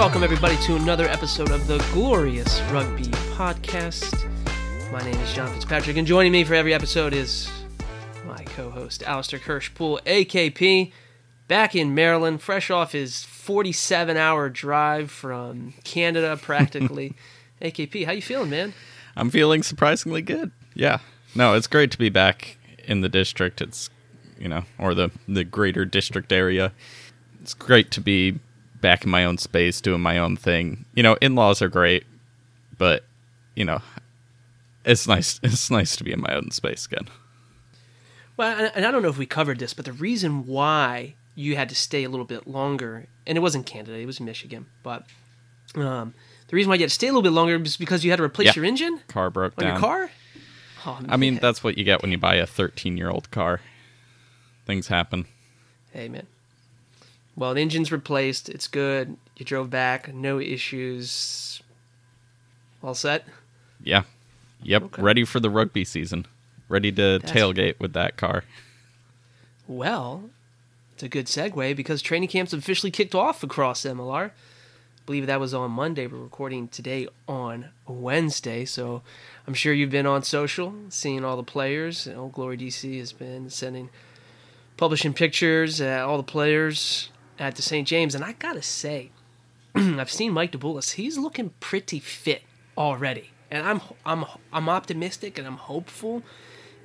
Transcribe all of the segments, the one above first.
Welcome, everybody, to another episode of the Glorious Rugby Podcast. My name is John Fitzpatrick, and joining me for every episode is my co host, Alistair Kirsch-Poole, AKP, back in Maryland, fresh off his 47 hour drive from Canada, practically. AKP, how you feeling, man? I'm feeling surprisingly good. Yeah. No, it's great to be back in the district. It's, you know, or the, the greater district area. It's great to be back in my own space, doing my own thing. You know, in laws are great, but, you know, it's nice. It's nice to be in my own space again. Well, and I don't know if we covered this, but the reason why you had to stay a little bit longer, and it wasn't Canada, it was Michigan, but um, the reason why you had to stay a little bit longer was because you had to replace Yeah. your engine Car broke down. your car. Oh, I mean, that's what you get when you buy a 13 year old car. Things happen. Hey, man. Well, the engine's replaced. It's good. You drove back. No issues. All set? Yeah. Yep. Okay. Ready for the rugby season. Ready to That's- tailgate with that car. Well, it's a good segue because training camps officially kicked off across MLR. I believe that was on Monday. We're recording today on Wednesday, so I'm sure you've been on social, seeing all the players. Old Glory DC has been sending, publishing pictures, uh, all the players at the St. James, and I gotta say, I've seen Mike DeBoulis. He's looking pretty fit already, and I'm I'm I'm optimistic and I'm hopeful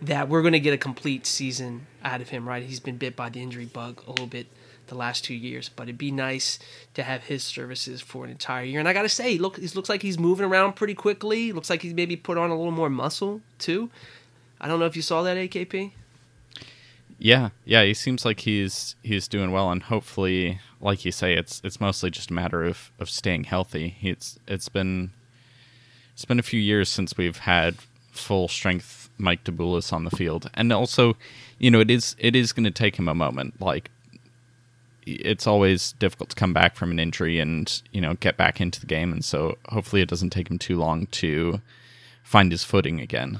that we're to get a complete season out of him. Right, he's been bit by the injury bug a little bit the last two years, but it'd be nice to have his services for an entire year. And I got to say, look, he looks like he's moving around pretty quickly. Looks like he's maybe put on a little more muscle too. I don't know if you saw that AKP. Yeah, yeah, he seems like he's he's doing well, and hopefully, like you say, it's it's mostly just a matter of, of staying healthy. It's it's been it's been a few years since we've had full strength Mike DeBoulis on the field, and also, you know, it is it is going to take him a moment. Like, it's always difficult to come back from an injury and you know get back into the game, and so hopefully, it doesn't take him too long to find his footing again.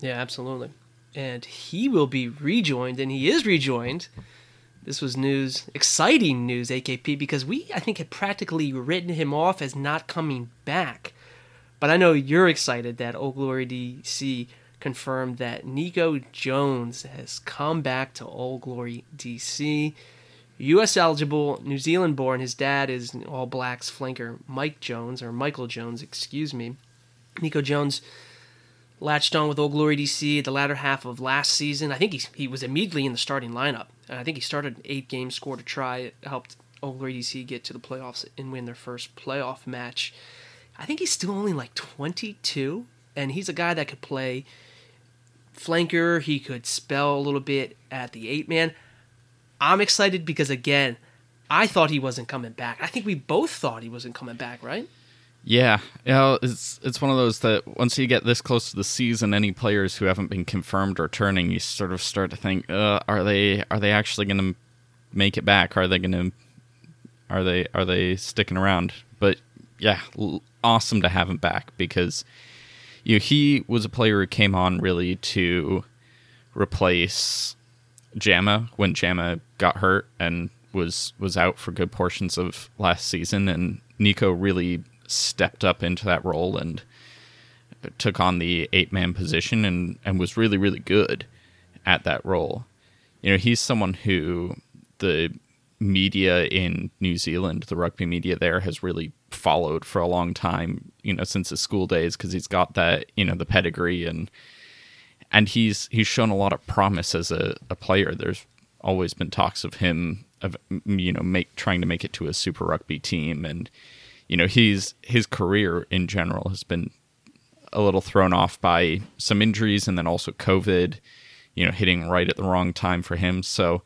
Yeah, absolutely. And he will be rejoined, and he is rejoined. This was news, exciting news, AKP, because we, I think, had practically written him off as not coming back. But I know you're excited that Old Glory DC confirmed that Niko Jones has come back to Old Glory DC. U.S. eligible, New Zealand born. His dad is All Blacks flanker Mike Jones, or Michael Jones, excuse me. Niko Jones latched on with Old Glory DC at the latter half of last season. I think he, he was immediately in the starting lineup. And I think he started eight games, scored a try. It helped Old Glory DC get to the playoffs and win their first playoff match. I think he's still only like 22, and he's a guy that could play flanker. He could spell a little bit at the eight man. I'm excited because, again, I thought he wasn't coming back. I think we both thought he wasn't coming back, right? Yeah, you know, it's it's one of those that once you get this close to the season, any players who haven't been confirmed returning, you sort of start to think, uh, are they are they actually going to make it back? Are they going to are they are they sticking around? But yeah, awesome to have him back because you know, he was a player who came on really to replace Jama when Jama got hurt and was was out for good portions of last season, and Niko really stepped up into that role and took on the eight man position and and was really really good at that role. You know, he's someone who the media in New Zealand, the rugby media there, has really followed for a long time. You know, since his school days, because he's got that you know the pedigree and and he's he's shown a lot of promise as a, a player. There's always been talks of him of you know make trying to make it to a super rugby team and you know he's his career in general has been a little thrown off by some injuries and then also covid you know hitting right at the wrong time for him. So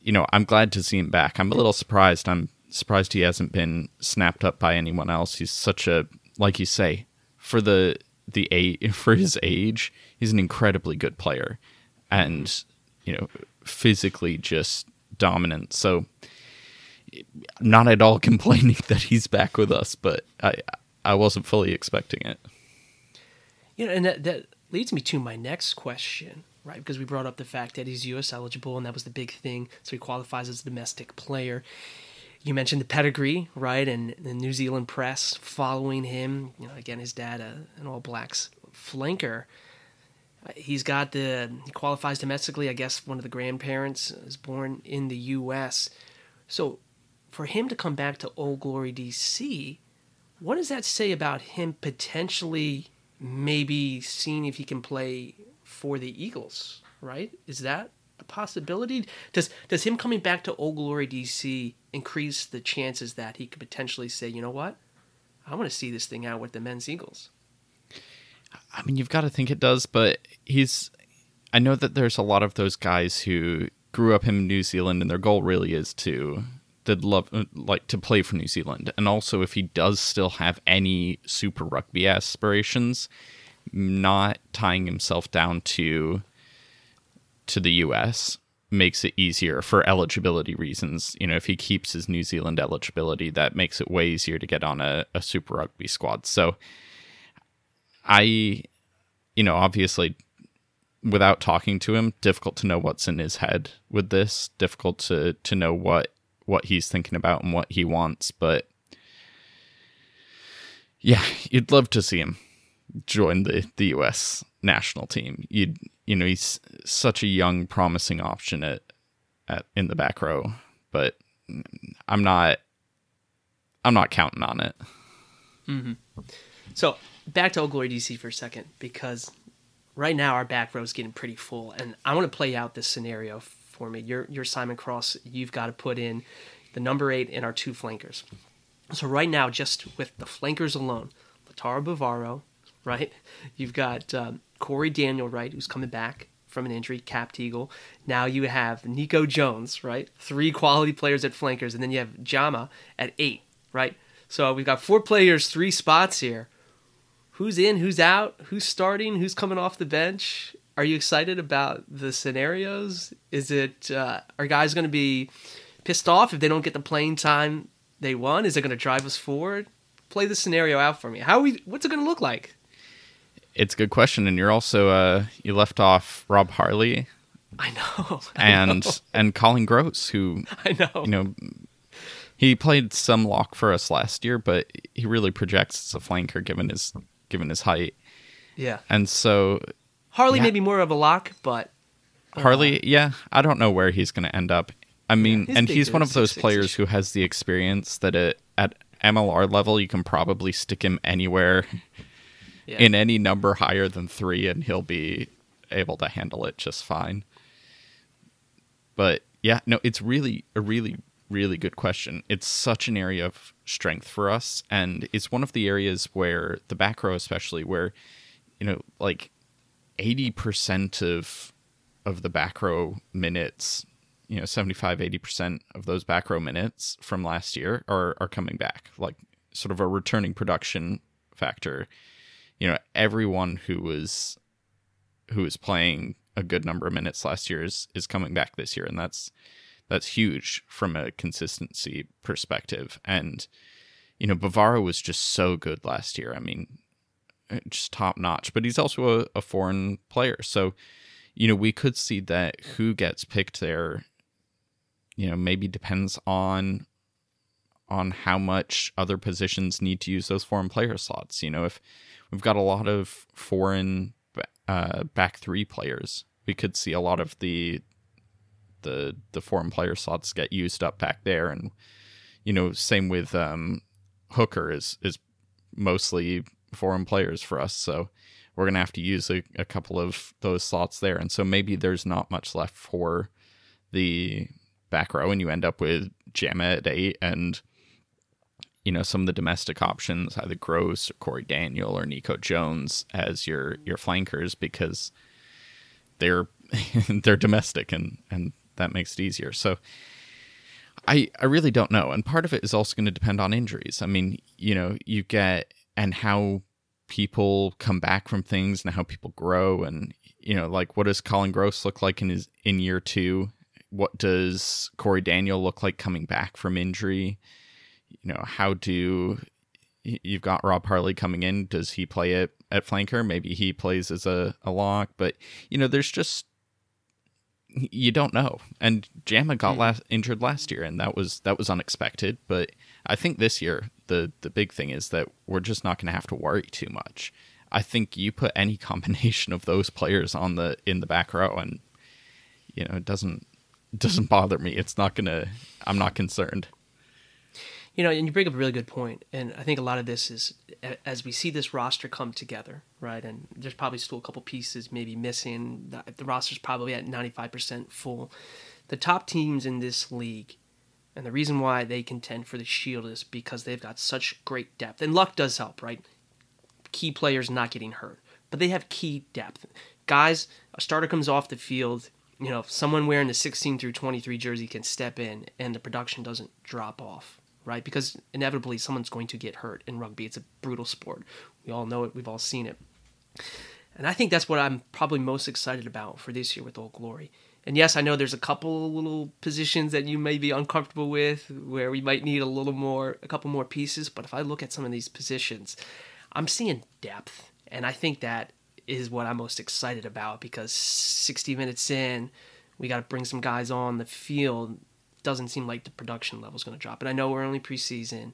you know i'm glad to see him back. I'm a little surprised. I'm surprised he hasn't been snapped up by anyone else. He's such a like you say for the the age for his age he's an incredibly good player and you know physically just dominant. So not at all complaining that he's back with us but i i wasn't fully expecting it You know, and that, that leads me to my next question, right? Because we brought up the fact that he's U.S. eligible, and that was the big thing. So he qualifies as a domestic player. you mentioned the pedigree, right? And the New Zealand press following him. You know, again, his dad, uh, an All Blacks flanker. He's got the he qualifies domestically. I guess one of the grandparents is born in the U.S. So, for him to come back to Old Glory DC, what does that say about him potentially maybe seeing if he can play for the Eagles? Right? Is that a possibility? Does does him coming back to Old Glory DC increase the chances that he could potentially say, you know what, I want to see this thing out with the men's Eagles? I mean, you've got to think it does, but he's. I know that there's a lot of those guys who grew up in New Zealand, and their goal really is to that love uh, like to play for New Zealand, and also if he does still have any Super Rugby aspirations, not tying himself down to to the U.S. makes it easier for eligibility reasons. You know, if he keeps his New Zealand eligibility, that makes it way easier to get on a, a Super Rugby squad. So, I, you know, obviously without talking to him, difficult to know what's in his head with this. Difficult to to know what what he's thinking about and what he wants. But yeah, you'd love to see him join the the U.S. national team. You'd you know he's such a young, promising option at at in the back row, but I'm not I'm not counting on it. Mm-hmm. So back to Old Glory DC for a second because right now our back row is getting pretty full, and I want to play out this scenario for me. You're, you're Simon Cross. You've got to put in the number eight and our two flankers. So right now, just with the flankers alone, Lautaro Bavaro, right? You've got um, Cory Daniel, right, who's coming back from an injury, capped eagle. Now you have Niko Jones, right? Three quality players at flankers, and then you have Jama at eight, right? So we've got four players, three spots here who's in, who's out, who's starting, who's coming off the bench. Are you excited about the scenarios? Is it uh, are guys going to be pissed off if they don't get the playing time they want? Is it going to drive us forward? Play the scenario out for me. How we? What's it going to look like? It's a good question, and you're also uh, you left off Rob Harley. I know. I and know. and Colin Gross, who I know. You know, he played some lock for us last year, but he really projects as a flanker given his given his height. Yeah. And so Harley yeah. may be more of a lock, but uh, Harley, yeah, I don't know where he's going to end up. I mean, yeah, and he's one of those players who has the experience that it, at MLR level you can probably stick him anywhere yeah. in any number higher than 3 and he'll be able to handle it just fine. But yeah, no, it's really a really really good question. It's such an area of strength for us, and it's one of the areas where the back row, especially, where you know, like eighty percent of of the back row minutes, you know, 75 80 percent of those back row minutes from last year are are coming back, like sort of a returning production factor. You know, everyone who was who was playing a good number of minutes last year is is coming back this year, and that's that's huge from a consistency perspective. And you know, Bavaro was just so good last year. I mean, just top notch. But he's also a, a foreign player, so you know we could see that who gets picked there. You know, maybe depends on on how much other positions need to use those foreign player slots. You know, if we've got a lot of foreign uh, back three players, we could see a lot of the the the foreign player slots get used up back there, and you know, same with um, Hooker is is mostly foreign players for us, so we're gonna have to use a, a couple of those slots there, and so maybe there's not much left for the back row, and you end up with Jama at eight and you know some of the domestic options, either Gross or Cory Daniel or Niko Jones as your your flankers because they're they're domestic and and that makes it easier. So I I really don't know, and part of it is also going to depend on injuries. I mean, you know, you get and how people come back from things and how people grow and you know like what does colin gross look like in his in year two what does cory daniel look like coming back from injury you know how do you've got rob harley coming in does he play it at flanker maybe he plays as a, a lock but you know there's just you don't know. And Jama got hmm. last, injured last year, and that was that was unexpected. But I think this year the the big thing is that we're just not going to have to worry too much. I think you put any combination of those players on the in the back row, and you know it doesn't doesn't bother me. It's not gonna. I'm not concerned. You know, and you bring up a really good point, and I think a lot of this is as we see this roster come together, right? And there's probably still a couple pieces maybe missing. The, the roster's probably at 95% full. The top teams in this league, and the reason why they contend for the Shield is because they've got such great depth, and luck does help, right? Key players not getting hurt, but they have key depth. Guys, a starter comes off the field you know, someone wearing the 16 through 23 jersey can step in and the production doesn't drop off, right? Because inevitably someone's going to get hurt in rugby. It's a brutal sport. We all know it, we've all seen it. And I think that's what I'm probably most excited about for this year with Old Glory. And yes, I know there's a couple little positions that you may be uncomfortable with where we might need a little more, a couple more pieces. But if I look at some of these positions, I'm seeing depth. And I think that is what I'm most excited about because 60 minutes in, we got to bring some guys on the field doesn't seem like the production level is going to drop. And I know we're only preseason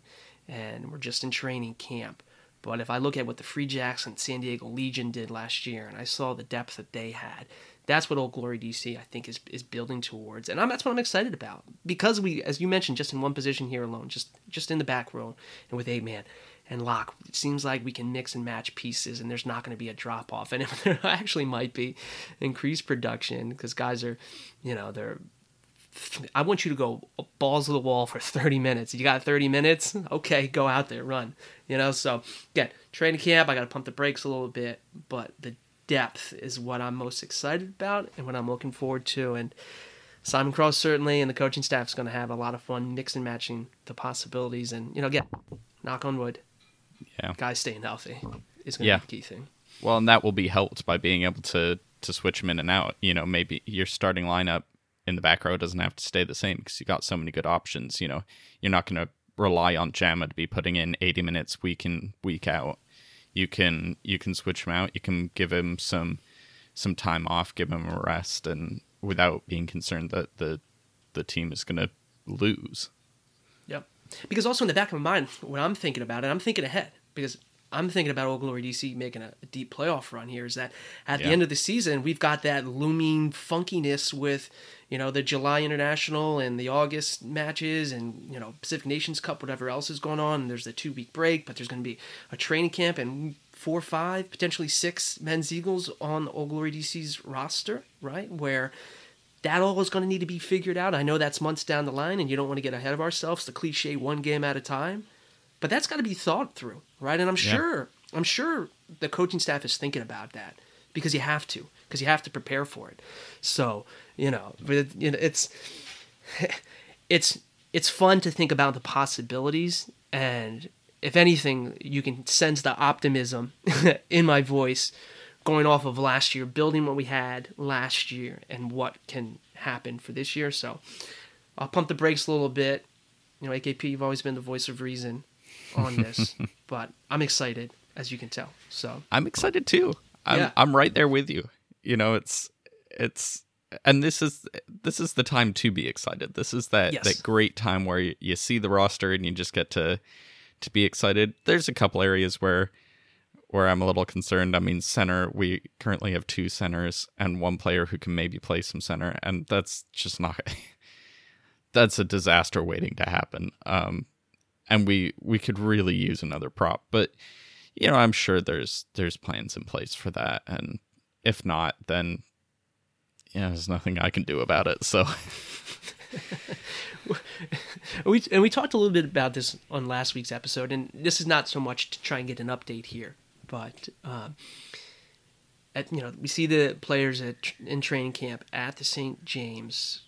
and we're just in training camp. But if I look at what the Free Jacks and San Diego Legion did last year, and I saw the depth that they had, that's what Old Glory DC I think is is building towards, and I'm, that's what I'm excited about because we, as you mentioned, just in one position here alone, just just in the back row, and with eight man and lock, it seems like we can mix and match pieces, and there's not going to be a drop off, and there actually might be increased production because guys are, you know, they're I want you to go balls to the wall for 30 minutes. You got 30 minutes? Okay, go out there, run. You know, so again, training camp, I got to pump the brakes a little bit, but the depth is what I'm most excited about and what I'm looking forward to. And Simon Cross certainly and the coaching staff is going to have a lot of fun mixing and matching the possibilities. And, you know, again, knock on wood, yeah, guys staying healthy is going to yeah. be the key thing. Well, and that will be helped by being able to to switch them in and out. You know, maybe your starting lineup in the back row doesn't have to stay the same because you got so many good options. You know, you're not going to rely on Jama to be putting in 80 minutes week in week out. You can you can switch him out. You can give him some some time off, give him a rest, and without being concerned that the the team is going to lose. Yep. Because also in the back of my mind, when I'm thinking about it, I'm thinking ahead because I'm thinking about Old Glory DC making a, a deep playoff run here. Is that at yeah. the end of the season we've got that looming funkiness with you know the July International and the August matches and you know Pacific Nations Cup, whatever else is going on. And there's a two week break, but there's going to be a training camp and four, five, potentially six men's Eagles on Old Glory DC's roster, right? Where that all is going to need to be figured out. I know that's months down the line, and you don't want to get ahead of ourselves. The cliche one game at a time, but that's got to be thought through, right? And I'm yeah. sure, I'm sure the coaching staff is thinking about that because you have to, because you have to prepare for it. So you know, but you know, it's it's it's fun to think about the possibilities, and if anything, you can sense the optimism in my voice going off of last year, building what we had last year and what can happen for this year. So I'll pump the brakes a little bit. You know, AKP, you've always been the voice of reason on this, but I'm excited, as you can tell. So I'm excited too. I'm yeah. I'm right there with you. You know, it's it's and this is this is the time to be excited. This is that yes. that great time where you, you see the roster and you just get to to be excited. There's a couple areas where where I'm a little concerned. I mean, center, we currently have two centers and one player who can maybe play some center, and that's just not that's a disaster waiting to happen. Um, and we we could really use another prop, but you know, I'm sure there's there's plans in place for that, and if not, then yeah, there's nothing I can do about it. So. we and we talked a little bit about this on last week's episode, and this is not so much to try and get an update here, but uh, at you know we see the players at in training camp at the St. James,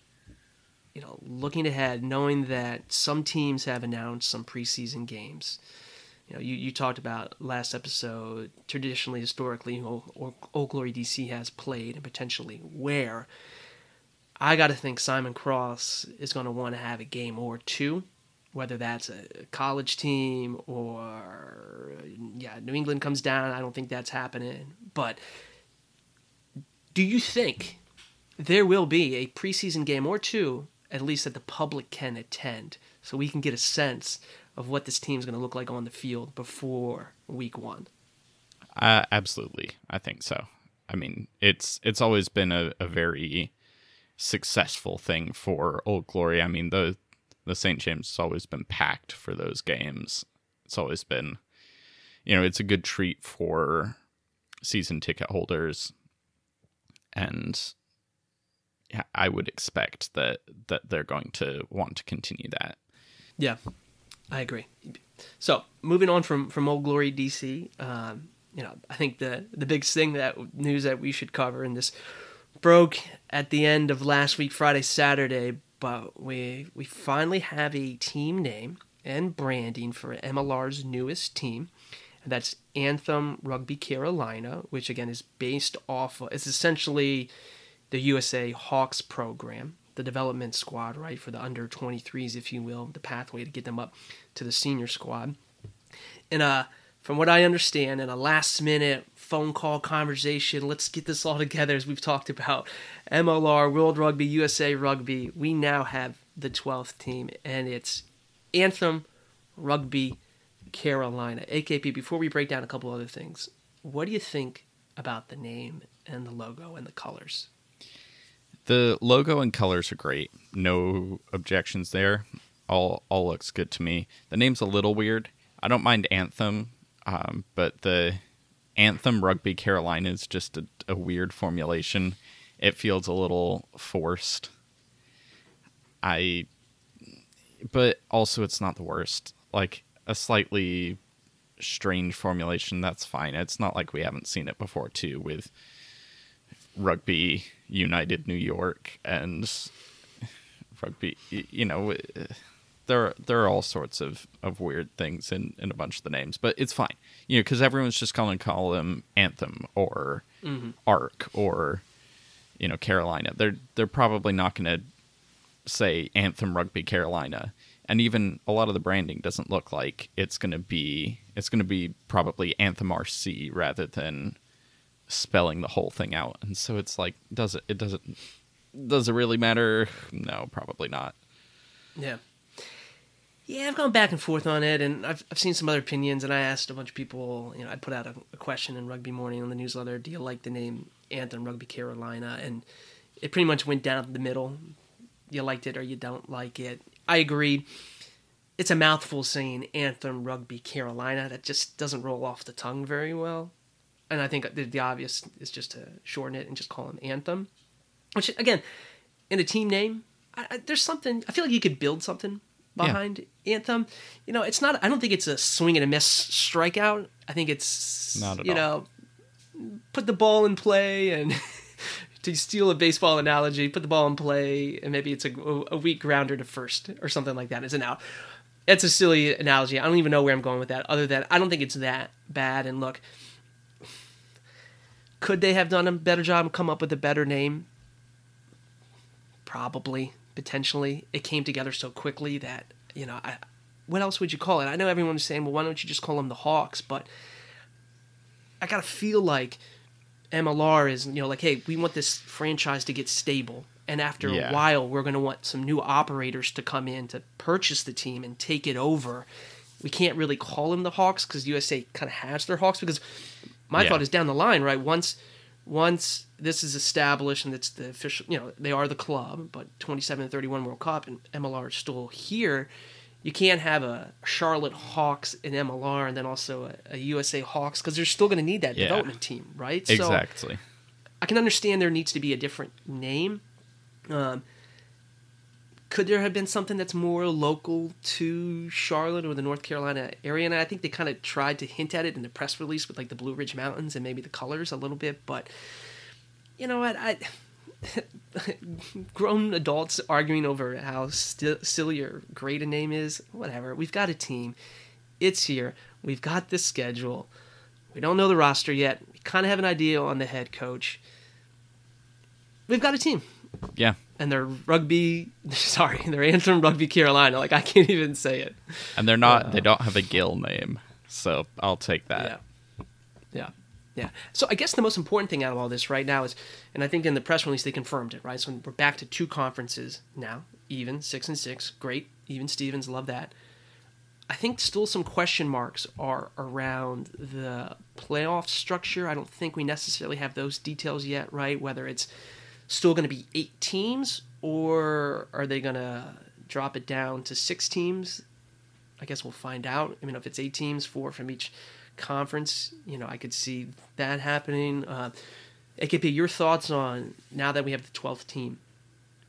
you know, looking ahead, knowing that some teams have announced some preseason games. You know, you, you talked about last episode. Traditionally, historically, Old, Glory DC has played and potentially where. I got to think Simon Cross is going to want to have a game or two, whether that's a college team or yeah, New England comes down. I don't think that's happening. But do you think there will be a preseason game or two, at least that the public can attend, so we can get a sense of what this team's going to look like on the field before week one. Uh, absolutely, I think so. I mean, it's it's always been a, a very successful thing for Old Glory. I mean, the the St. James has always been packed for those games. It's always been, you know, it's a good treat for season ticket holders, and I would expect that that they're going to want to continue that. Yeah, I agree. So moving on from from Old Glory DC, um, you know, I think the the big thing that news that we should cover, and this broke at the end of last week, Friday, Saturday, but we we finally have a team name and branding for MLR's newest team. And that's Anthem Rugby Carolina, which again is based off. Of, it's essentially the USA Hawks program, the development squad, right for the under 23s, if you will, the pathway to get them up to the senior squad. And uh, from what I understand, in a last minute phone call conversation, let's get this all together as we've talked about MLR, World Rugby, USA Rugby. We now have the 12th team, and it's Anthem Rugby Carolina. AKP, before we break down a couple other things, what do you think about the name and the logo and the colors? The logo and colors are great. No objections there. All all looks good to me. The name's a little weird. I don't mind Anthem, um, but the Anthem Rugby Carolina is just a, a weird formulation. It feels a little forced. I but also it's not the worst. Like a slightly strange formulation, that's fine. It's not like we haven't seen it before too with Rugby United New York and Rugby. You know, there there are all sorts of, of weird things in, in a bunch of the names, but it's fine. You know, because everyone's just calling call them Anthem or mm-hmm. Arc or you know Carolina. They're they're probably not going to say Anthem Rugby Carolina, and even a lot of the branding doesn't look like it's going to be. It's going to be probably Anthem RC rather than spelling the whole thing out. And so it's like, does it? It doesn't. Does it really matter? No, probably not. Yeah. Yeah, I've gone back and forth on it, and I've, I've seen some other opinions, and I asked a bunch of people. You know, I put out a, a question in Rugby Morning on the newsletter. Do you like the name Anthem Rugby Carolina? And it pretty much went down the middle you liked it or you don't like it. I agree. It's a mouthful saying Anthem Rugby Carolina. That just doesn't roll off the tongue very well. And I think the, the obvious is just to shorten it and just call him Anthem. Which, again, in a team name, I, I, there's something, I feel like you could build something behind yeah. Anthem. You know, it's not, I don't think it's a swing and a miss strikeout. I think it's, not at you all. know, put the ball in play and to steal a baseball analogy, put the ball in play, and maybe it's a, a weak grounder to first or something like that. Is an out. It's a silly analogy. I don't even know where I'm going with that. Other than I don't think it's that bad. And look, could they have done a better job and come up with a better name? Probably, potentially. It came together so quickly that you know. I, what else would you call it? I know everyone's saying, well, why don't you just call them the Hawks? But I gotta feel like MLR is, you know, like, hey, we want this franchise to get stable. And after yeah. a while, we're going to want some new operators to come in to purchase the team and take it over. We can't really call them the Hawks because USA kind of has their Hawks. Because my yeah. thought is down the line, right? Once, once this is established and it's the official, you know, they are the club, but 27 and 31 World Cup and MLR is still here you can't have a Charlotte Hawks and MLR and then also a, a USA Hawks because they're still going to need that yeah. development team, right? Exactly. So I can understand there needs to be a different name. Um, could there have been something that's more local to Charlotte or the North Carolina area? And I think they kind of tried to hint at it in the press release with like the Blue Ridge Mountains and maybe the colors a little bit, but you know what? I grown adults arguing over how st- silly or great a name is. Whatever. We've got a team. It's here. We've got this schedule. We don't know the roster yet. We kind of have an idea on the head coach. We've got a team. Yeah. And they're rugby. Sorry, they're Anthem Rugby Carolina. Like I can't even say it. And they're not. Uh, they don't have a Gill name, so I'll take that. Yeah. Yeah. Yeah. So I guess the most important thing out of all this right now is, and I think in the press release they confirmed it, right? So we're back to two conferences now, even six and six. Great, even Stevens, love that. I think still some question marks are around the playoff structure. I don't think we necessarily have those details yet, right? Whether it's still going to be eight teams or are they going to drop it down to six teams? I guess we'll find out. I mean, if it's eight teams, four from each conference, you know, I could see that happening. Uh, AKP, your thoughts on now that we have the 12th team?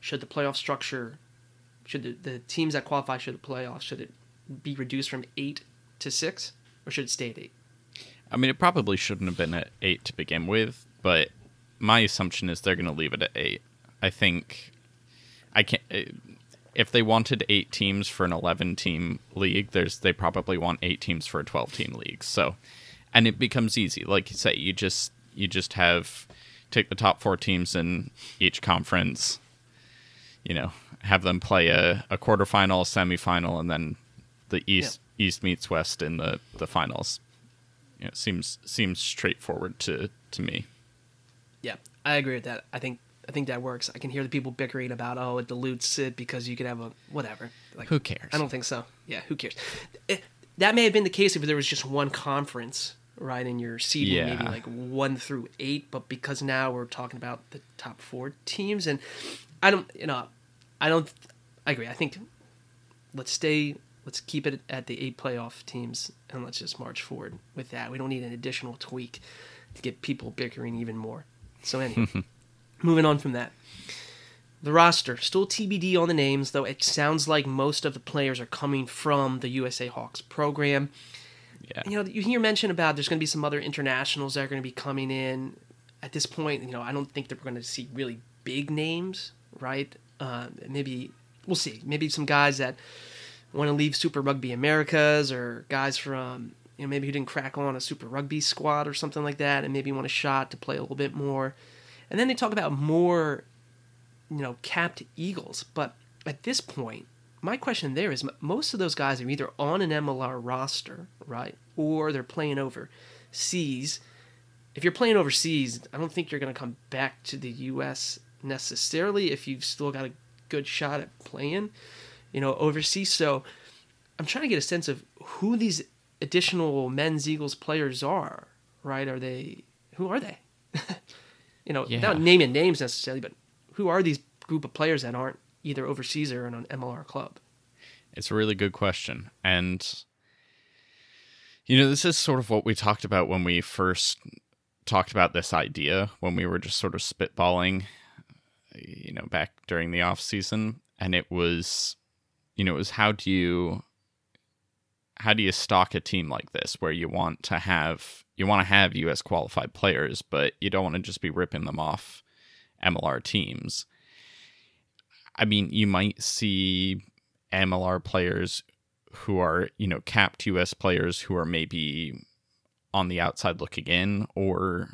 Should the playoff structure, should the, the teams that qualify should the playoffs, should it be reduced from eight to six, or should it stay at eight? I mean, it probably shouldn't have been at eight to begin with, but my assumption is they're going to leave it at eight. I think I can't. Eh, if they wanted eight teams for an eleven-team league, there's they probably want eight teams for a twelve-team league. So, and it becomes easy. Like you say, you just you just have take the top four teams in each conference. You know, have them play a, a quarterfinal, semifinal, and then the East yeah. East meets West in the the finals. You know, it seems seems straightforward to to me. Yeah, I agree with that. I think I think that works. I can hear the people bickering about oh it dilutes it because you could have a whatever. Like who cares? I don't think so. Yeah, who cares? It, that may have been the case if there was just one conference right in your seeding, yeah. maybe like one through eight. But because now we're talking about the top four teams, and I don't, you know, I don't. I agree. I think let's stay. Let's keep it at the eight playoff teams, and let's just march forward with that. We don't need an additional tweak to get people bickering even more. So anyway, moving on from that. The roster, still TBD on the names, though it sounds like most of the players are coming from the USA Hawks program. Yeah. You know, you hear mention about there's going to be some other internationals that are going to be coming in. At this point, you know, I don't think they're going to see really big names, right? Uh, maybe we'll see. Maybe some guys that want to leave Super Rugby Americas or guys from you know, maybe he didn't crack on a Super Rugby squad or something like that, and maybe want a shot to play a little bit more. And then they talk about more, you know, capped Eagles. But at this point, my question there is most of those guys are either on an MLR roster, right, or they're playing overseas. If you're playing overseas, I don't think you're going to come back to the U.S. necessarily if you've still got a good shot at playing, you know, overseas. So I'm trying to get a sense of who these additional men's Eagles players are, right? Are they who are they? you know, yeah. not naming names necessarily, but who are these group of players that aren't either overseas or in an MLR club? It's a really good question. And you know, this is sort of what we talked about when we first talked about this idea when we were just sort of spitballing you know back during the off season and it was you know it was how do you how do you stock a team like this where you want to have you want to have US qualified players, but you don't want to just be ripping them off MLR teams. I mean, you might see MLR players who are, you know, capped US players who are maybe on the outside looking in or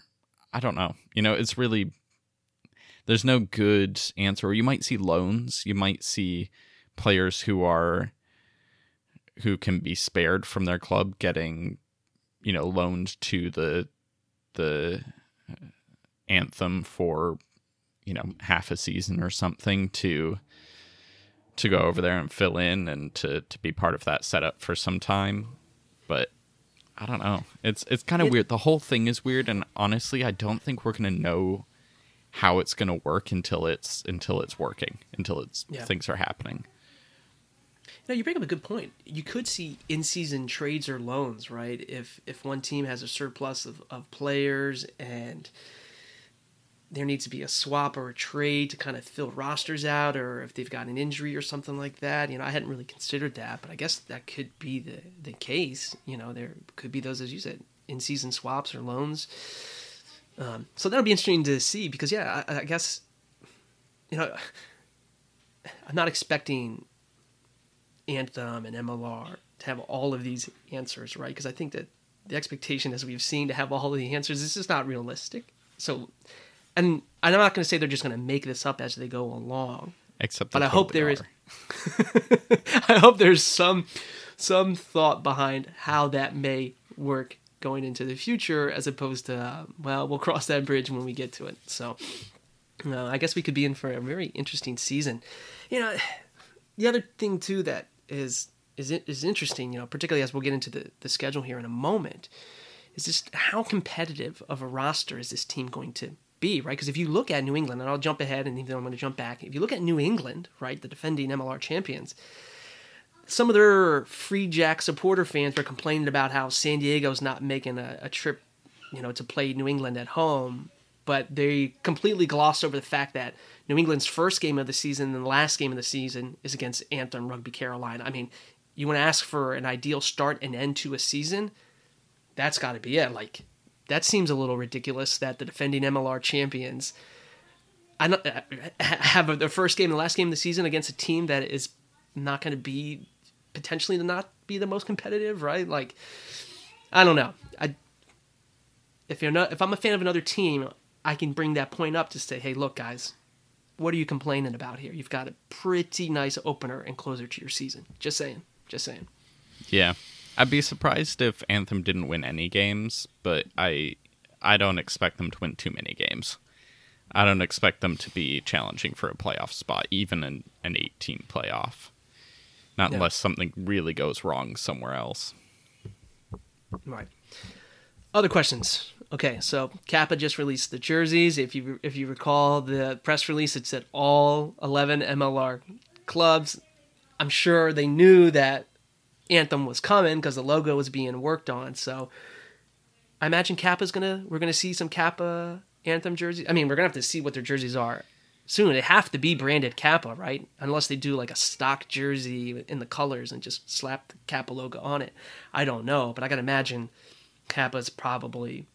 I don't know. You know, it's really there's no good answer. You might see loans, you might see players who are who can be spared from their club getting you know loaned to the the anthem for you know half a season or something to to go over there and fill in and to to be part of that setup for some time. But i don't know. It's it's kind of weird. The whole thing is weird and honestly i don't think we're going to know how it's going to work until it's until it's working until it's yeah. things are happening no, you bring up a good point. You could see in-season trades or loans, right? If if one team has a surplus of, of players and there needs to be a swap or a trade to kind of fill rosters out, or if they've got an injury or something like that. You know, I hadn't really considered that, but I guess that could be the the case. You know, there could be those, as you said, in-season swaps or loans. Um, so that'll be interesting to see because, yeah, I, I guess you know, I'm not expecting Anthem and MLR to have all of these answers, right? Because I think that the expectation, as we've seen, to have all of the answers this is not realistic. So, and I'm not going to say they're just going to make this up as they go along. Except, but I hope there are. is. I hope there's some some thought behind how that may work going into the future as opposed to uh, well we'll cross that bridge when we get to it so uh, i guess we could be in for a very interesting season you know the other thing too that is is is interesting you know particularly as we'll get into the, the schedule here in a moment is just how competitive of a roster is this team going to be right because if you look at new england and i'll jump ahead and then i'm going to jump back if you look at new england right the defending mlr champions some of their free jack supporter fans were complaining about how San Diego's not making a, a, trip, you know, to play New England at home. But they completely glossed over the fact that New England's first game of the season and the last game of the season is against Anthem Rugby Carolina. I mean, you want to ask for an ideal start and end to a season? That's got to be it. Like, that seems a little ridiculous that the defending MLR champions I uh, have the first game and the last game of the season against a team that is not going to be potentially to not be the most competitive, right? Like, I don't know. I if you're not if I'm a fan of another team, I can bring that point up to say, hey, look, guys, what are you complaining about here? You've got a pretty nice opener and closer to your season. Just saying. Just saying. Yeah. I'd be surprised if Anthem didn't win any games, but I I don't expect them to win too many games. I don't expect them to be challenging for a playoff spot, even in an 18 playoff. Not unless something really goes wrong somewhere else. Right. Other questions. Okay, so Kappa just released the jerseys. If you if you recall the press release, it said all 11 MLR clubs. I'm sure they knew that Anthem was coming because the logo was being worked on. So I imagine Kappa's gonna we're gonna see some Kappa Anthem jerseys. I mean, we're gonna have to see what their jerseys are soon. They have to be branded Kappa, right? Unless they do like a stock jersey in the colors and just slap the Kappa logo on it. I don't know, but I can imagine Kappa's probably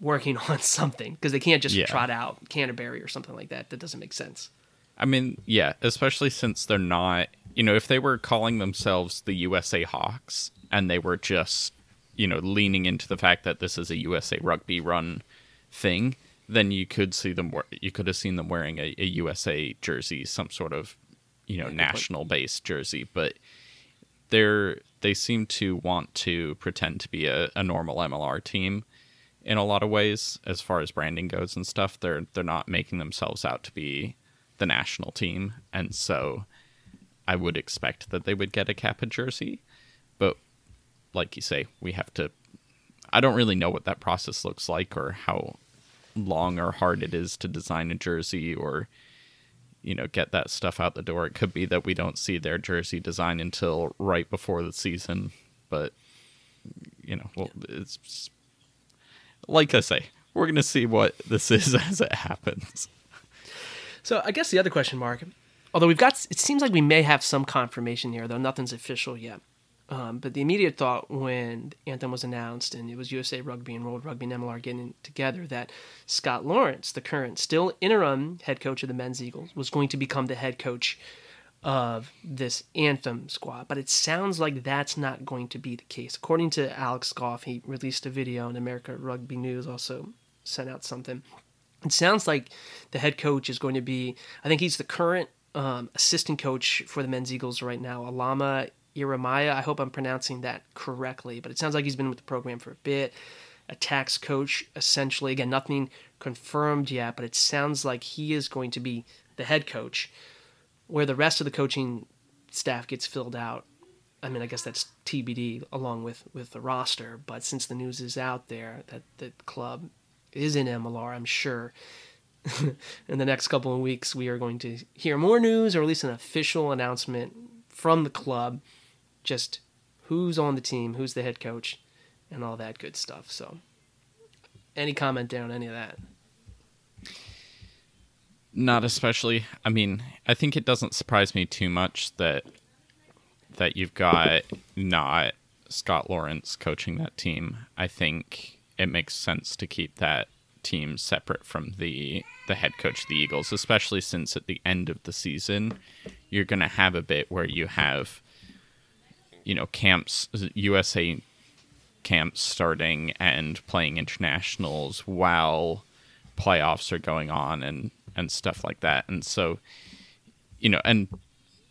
working on something because they can't just yeah. trot out Canterbury or something like that. That doesn't make sense. I mean, yeah, especially since they're not, you know, if they were calling themselves the USA Hawks and they were just, you know, leaning into the fact that this is a USA rugby run thing, then you could see them. You could have seen them wearing a, a USA jersey, some sort of you know national based jersey, but they're they seem to want to pretend to be a, a normal MLR team in a lot of ways as far as branding goes and stuff. They're they're not making themselves out to be the national team, and so I would expect that they would get a Kappa jersey, but like you say, we have to. I don't really know what that process looks like or how long or hard it is to design a jersey or you know get that stuff out the door. It could be that we don't see their jersey design until right before the season, but you know, well, it's like I say, we're gonna see what this is as it happens. So I guess the other question mark, although we've got, it seems like we may have some confirmation here, though nothing's official yet. Um, but the immediate thought when Anthem was announced and it was USA Rugby and World Rugby and MLR getting together that Scott Lawrence, the current still interim head coach of the men's Eagles, was going to become the head coach of this Anthem squad. But it sounds like that's not going to be the case. According to Alex Goff, he released a video and America Rugby News also sent out something. It sounds like the head coach is going to be, I think he's the current um, assistant coach for the men's Eagles right now, Alama Ieremia. I hope I'm pronouncing that correctly, but it sounds like he's been with the program for a bit. A tax coach, essentially. Again, nothing confirmed yet, but it sounds like he is going to be the head coach, where the rest of the coaching staff gets filled out. I mean, I guess that's TBD along with, with the roster, but since the news is out there that the club is in MLR, I'm sure in the next couple of weeks we are going to hear more news or at least an official announcement from the club just who's on the team, who's the head coach, and all that good stuff. So, any comment there on any of that? Not especially. I mean, I think it doesn't surprise me too much that that you've got not Scott Lawrence coaching that team. I think it makes sense to keep that team separate from the the head coach of the Eagles, especially since at the end of the season you're going to have a bit where you have you know camps USA camps starting and playing internationals while playoffs are going on and and stuff like that. And so you know and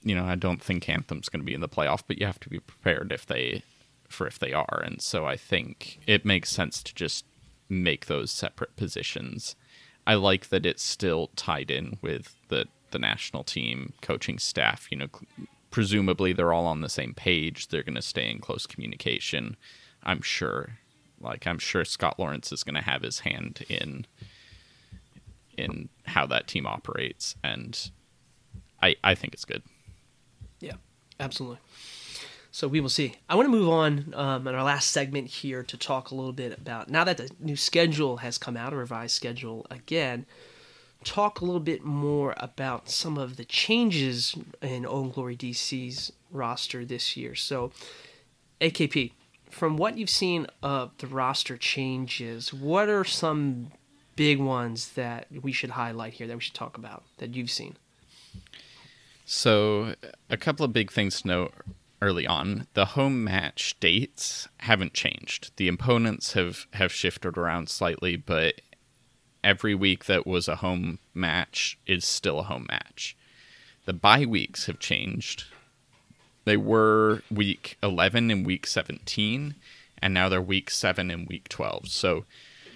you know I don't think Anthem's going to be in the playoff, but you have to be prepared if they for if they are. And so I think it makes sense to just make those separate positions. I like that it's still tied in with the the national team coaching staff. You know, presumably they're all on the same page. They're going to stay in close communication. I'm sure. Like I'm sure Scott Lawrence is going to have his hand in in how that team operates, and I I think it's good. Yeah, absolutely. So we will see. I want to move on um, in our last segment here to talk a little bit about now that the new schedule has come out, a revised schedule again. Talk a little bit more about some of the changes in Old Glory DC's roster this year. So, AKP, from what you've seen of the roster changes, what are some big ones that we should highlight here that we should talk about that you've seen? So, a couple of big things to note early on. The home match dates haven't changed. The opponents have have shifted around slightly, but every week that was a home match is still a home match. The bye weeks have changed. They were week 11 and week 17, and now they're week 7 and week 12. So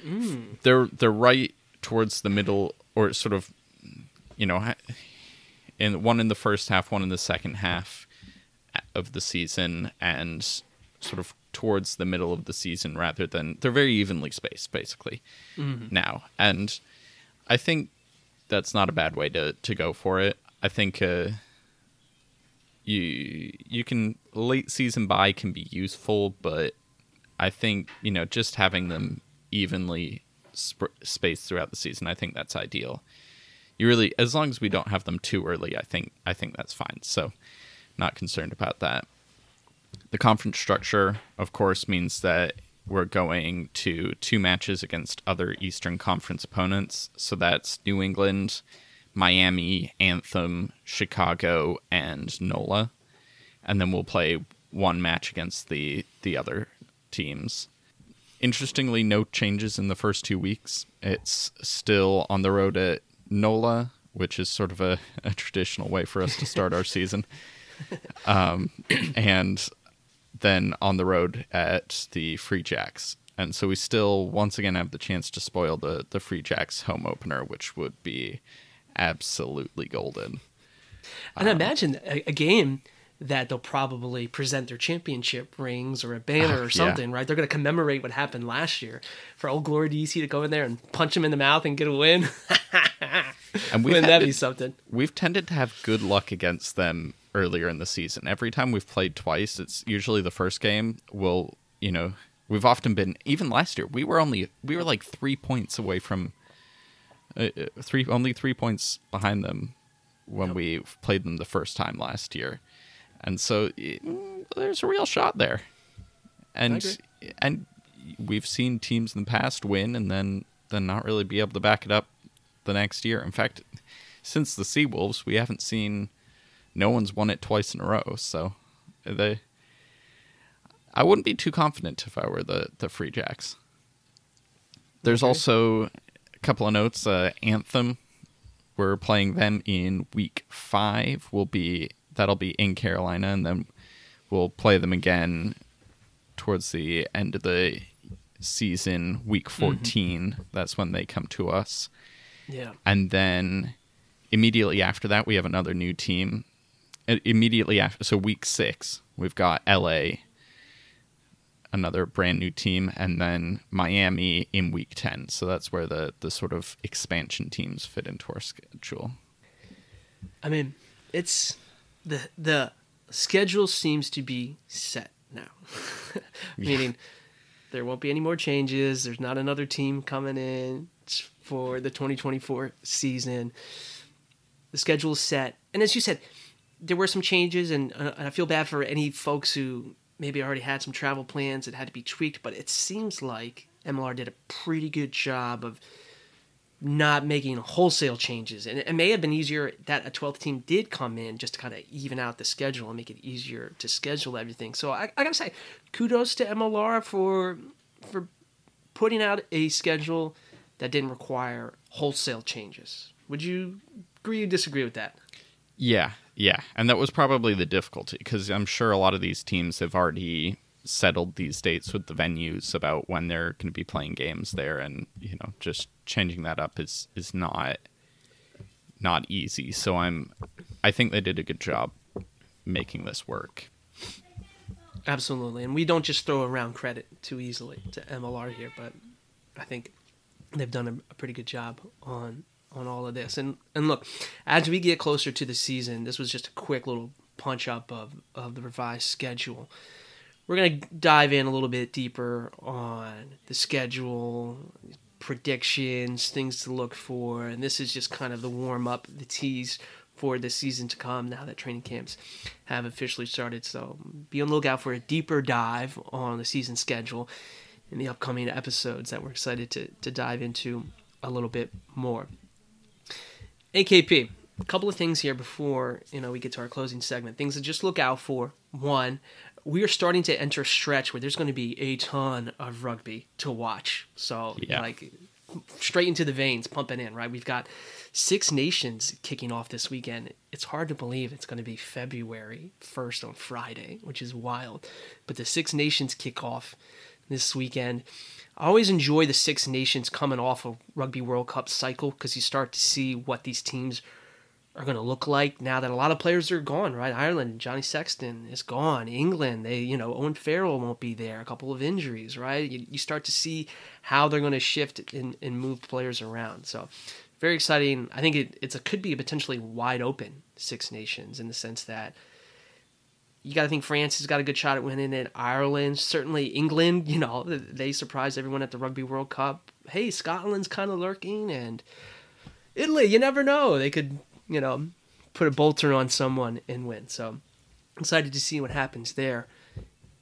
mm. they're they're right towards the middle or sort of you know in one in the first half, one in the second half of the season and sort of towards the middle of the season rather than they're very evenly spaced basically mm-hmm. now and i think that's not a bad way to, to go for it i think uh, you you can late season bye can be useful but i think you know just having them evenly sp- spaced throughout the season i think that's ideal you really as long as we don't have them too early i think i think that's fine so not concerned about that the conference structure, of course, means that we're going to two matches against other Eastern Conference opponents. So that's New England, Miami, Anthem, Chicago, and NOLA. And then we'll play one match against the, the other teams. Interestingly, no changes in the first two weeks. It's still on the road at NOLA, which is sort of a, a traditional way for us to start our season. Um, and then on the road at the Free Jacks. And so we still once again have the chance to spoil the the Free Jacks home opener, which would be absolutely golden. And um, imagine a, a, game that they'll probably present their championship rings or a banner uh, or something, yeah. right? They're going to commemorate what happened last year for Old Glory DC to go in there and punch them in the mouth and get a win. and wouldn't that be something? We've tended to have good luck against them earlier in the season. Every time we've played twice, it's usually the first game. We'll, you know, we've often been even last year. We were only we were like three points away from uh, uh three only three points behind them when yep. we played them the first time last year, and so mm, there's a real shot there, and and we've seen teams in the past win and then then not really be able to back it up the next year. In fact, since the Seawolves, we haven't seen no one's won it twice in a row. So they, I wouldn't be too confident if I were the the Free Jacks. There's okay. also a couple of notes. Uh, Anthem, we're playing them in week five. Will be that'll be in Carolina, and then we'll play them again towards the end of the season, week mm-hmm. 14. Mm-hmm. That's when they come to us. Yeah. And then immediately after that, we have another new team immediately after, so week six, we've got LA, another brand new team, and then Miami in week 10. So that's where the, the sort of expansion teams fit into our schedule. I mean, it's the, the schedule seems to be set now, meaning there won't be any more changes. There's not another team coming in for the 2024 season. The schedule is set. And as you said, there were some changes, and, uh, and I feel bad for any folks who maybe already had some travel plans that had to be tweaked. But it seems like MLR did a pretty good job of not making wholesale changes. And it may have been easier that a 12th team did come in just to kind of even out the schedule and make it easier to schedule everything. So I, I got to say, kudos to MLR for for putting out a schedule that didn't require wholesale changes. Would you agree or disagree with that? Yeah, yeah, and that was probably the difficulty because I'm sure a lot of these teams have already settled these dates with the venues about when they're going to be playing games there, and you know, just changing that up is is not not easy. So I'm, I think they did a good job making this work. Absolutely, and we don't just throw around credit too easily to MLR here, but I think they've done a, a pretty good job on on all of this. And and look, as we get closer to the season, this was just a quick little punch up of of the revised schedule. We're gonna dive in a little bit deeper on the schedule, predictions, things to look for, and this is just kind of the warm up, the tease for the season to come now that training camps have officially started. So be on the lookout for a deeper dive on the season schedule in the upcoming episodes that we're excited to, to dive into a little bit more. AKP, a couple of things here before you know we get to our closing segment. Things to just look out for. One, we are starting to enter a stretch where there's going to be a ton of rugby to watch. So Yeah. like straight into the veins, pumping in. Right, we've got Six Nations kicking off this weekend. It's hard to believe it's going to be February 1st on Friday, which is wild. But the Six Nations kick off this weekend. I always enjoy the Six Nations coming off a Rugby World Cup cycle because you start to see what these teams are going to look like now that a lot of players are gone, right? Ireland, Johnny Sexton is gone. England, they, you know, Owen Farrell won't be there. A couple of injuries, right? You, you start to see how they're going to shift and, and move players around. So, very exciting. I think it it's a, could be a potentially wide open Six Nations in the sense that you got to think France has got a good shot at winning it. Ireland, certainly England, you know, they surprised everyone at the Rugby World Cup. Hey, Scotland's kind of lurking, and Italy, you never know. They could, you know, put a bolter on someone and win. So excited to see what happens there.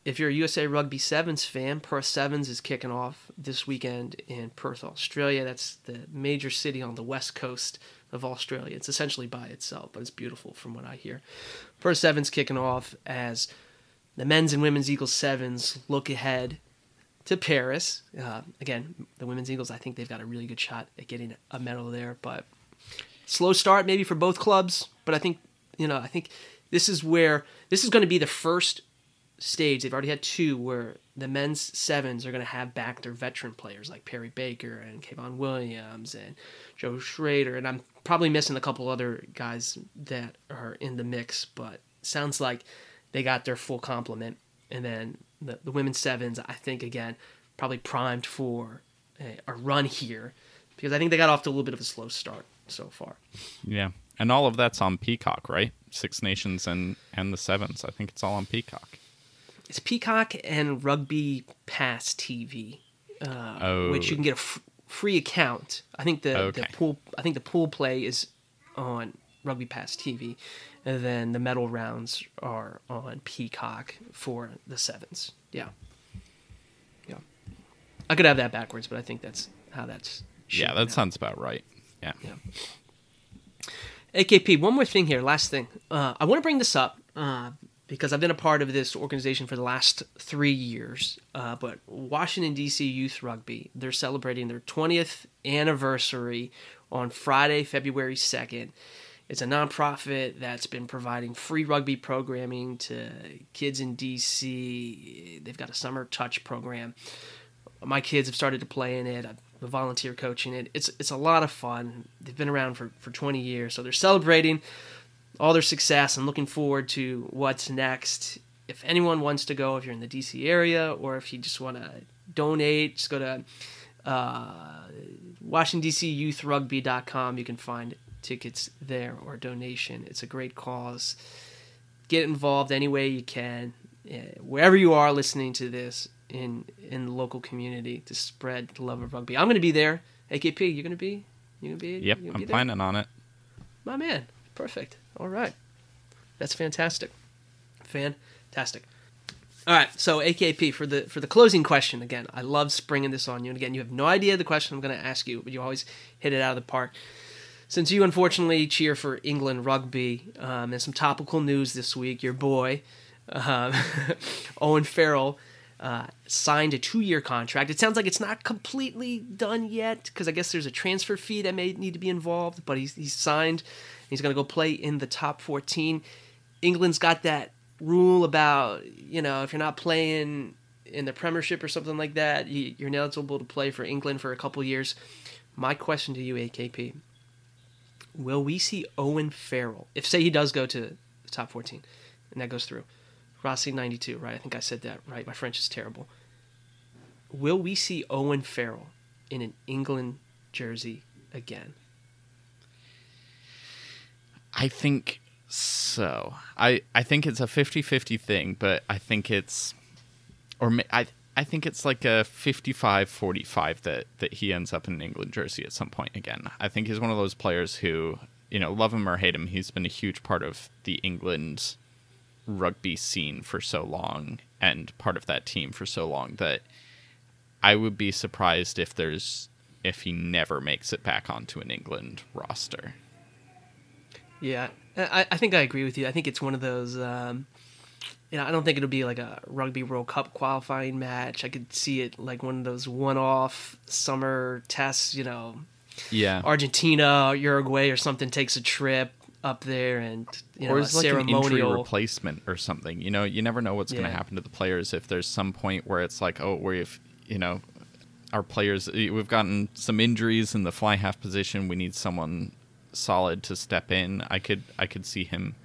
If you're a USA Rugby Sevens fan, Perth Sevens is kicking off this weekend in Perth, Australia. That's the major city on the west coast of Australia. It's essentially by itself, but it's beautiful from what I hear. Perth Sevens kicking off as the men's and women's Eagles Sevens look ahead to Paris. Uh, again, the women's Eagles, I think they've got a really good shot at getting a medal there, but slow start maybe for both clubs. But I think you know, I think this is where this is going to be the first stage. They've already had two where the men's sevens are going to have back their veteran players like Perry Baker and Kevon Williams and Joe Schroeder, and I'm probably missing a couple other guys that are in the mix, but sounds like they got their full complement. And then the, the women's sevens, I think again, probably primed for a, a run here because I think they got off to a little bit of a slow start so far. Yeah, and all of that's on Peacock, right? Six Nations and and the Sevens. I think it's all on Peacock. It's Peacock and Rugby Pass TV, uh, Oh. which you can get a f- free account. I think the, Okay. the pool I think the pool play is on Rugby Pass TV, and then the medal rounds are on Peacock for the sevens. Yeah, yeah. I could have that backwards, but I think that's how that's. Yeah, that out. sounds about right. Yeah. Yeah. AKP, one more thing here, last thing. Uh, I want to bring this up uh, because I've been a part of this organization for the last three years. Uh, but Washington, D.C. Youth Rugby, they're celebrating their 20th anniversary on Friday, February 2nd. It's a nonprofit that's been providing free rugby programming to kids in D.C. They've got a summer touch program my kids have started to play in it. I'm volunteer coaching it. It's it's a lot of fun. They've been around for, for 20 years, so they're celebrating all their success and looking forward to what's next. If anyone wants to go, if you're in the DC area, or if you just want to donate, just go to uh, WashingtonDCYouthRugby.com. You can find tickets there or donation. It's a great cause. Get involved any way you can, eh, wherever you are listening to this in in the local community to spread the love of rugby. I'm going to be there. AKP, you're going to be. You're going to be? Yep, gonna I'm be there? planning on it. My man. Perfect. All right. That's fantastic. Fantastic. All right. So AKP for the for the closing question again. I love springing this on you, and again, you have no idea the question I'm going to ask you, but you always hit it out of the park. Since you unfortunately cheer for England rugby, um, and some topical news this week, your boy um, Owen Farrell uh, signed a two-year contract. It sounds like it's not completely done yet because I guess there's a transfer fee that may need to be involved. But he's he's signed. He's going to go play in the top 14. England's got that rule about you know if you're not playing in the Premiership or something like that, you, you're eligible to play for England for a couple years. My question to you, AKP: Will we see Owen Farrell if say he does go to the top 14 and that goes through? Racing 92, right? I think I said that right. My French is terrible. Will we see Owen Farrell in an England jersey again? I think so. I I think it's a 50-50 thing, but I think it's or I I think it's like a 55-45 that that he ends up in an England jersey at some point again. I think he's one of those players who, you know, love him or hate him, he's been a huge part of the England rugby scene for so long and part of that team for so long that I would be surprised if there's if he never makes it back onto an England roster. Yeah, I, I think I agree with you. I think it's one of those. Um, you know, I don't think it'll be like a Rugby World Cup qualifying match. I could see it like one of those one-off summer tests. You know, yeah, Argentina, Uruguay, or something takes a trip up there, and you know, or it's like ceremonial an injury replacement or something. You know, you never know what's going to happen to the players if there's some point where it's like, oh, we've you know, our players we've gotten some injuries in the fly half position. We need someone solid to step in. I could I could see him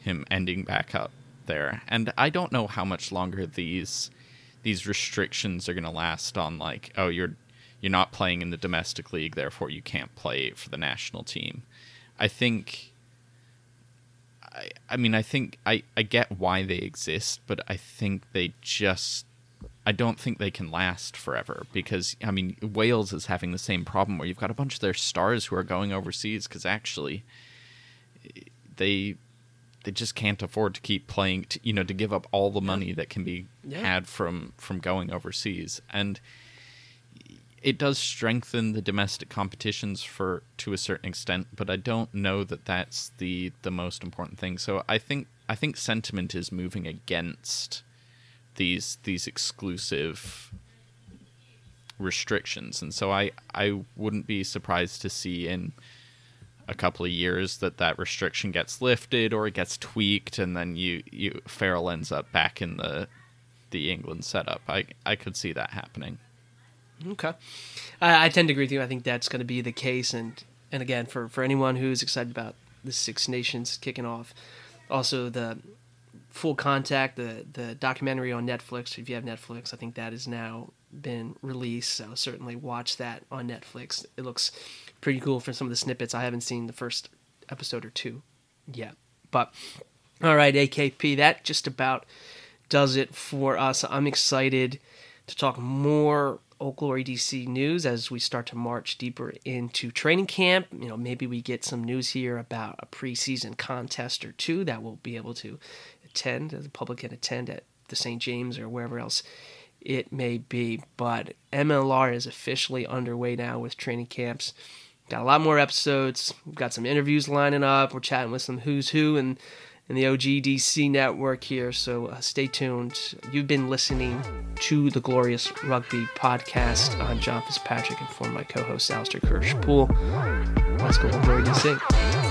him ending back up there, and I don't know how much longer these these restrictions are going to last on like oh you're you're not playing in the domestic league therefore you can't play for the national team i think I, I mean, I think I, I get why they exist, but I think they just I don't think they can last forever because I mean Wales is having the same problem where you've got a bunch of their stars who are going overseas because actually they they just can't afford to keep playing to, you know to give up all the money that can be Yeah. had from from going overseas and it does strengthen the domestic competitions for to a certain extent, but I don't know that that's the the most important thing. So I think I think sentiment is moving against these these exclusive restrictions, and so I I wouldn't be surprised to see in a couple of years that that restriction gets lifted or it gets tweaked, and then you you Farrell ends up back in the the England setup. I I could see that happening. Okay, I, I tend to agree with you. I think that's going to be the case, and and again, for for anyone who's excited about the Six Nations kicking off, also the full contact, the the documentary on Netflix. If you have Netflix, I think that has now been released. So certainly watch that on Netflix. It looks pretty cool for some of the snippets. I haven't seen the first episode or two yet, but all right, AKP, that just about does it for us. I'm excited to talk more Old Glory DC news as we start to march deeper into training camp. You know, maybe we get some news here about a preseason contest or two that we'll be able to attend, the public can attend at the St. James or wherever else it may be. But MLR is officially underway now with training camps. Got a lot more episodes. We've got some interviews lining up. We're chatting with some who's who and in the OGDC network here. So uh, stay tuned. You've been listening to the Glorious Rugby podcast. I'm John Fitzpatrick and for my co-host Alistair Kirsch Poole. Let's go Glory DC.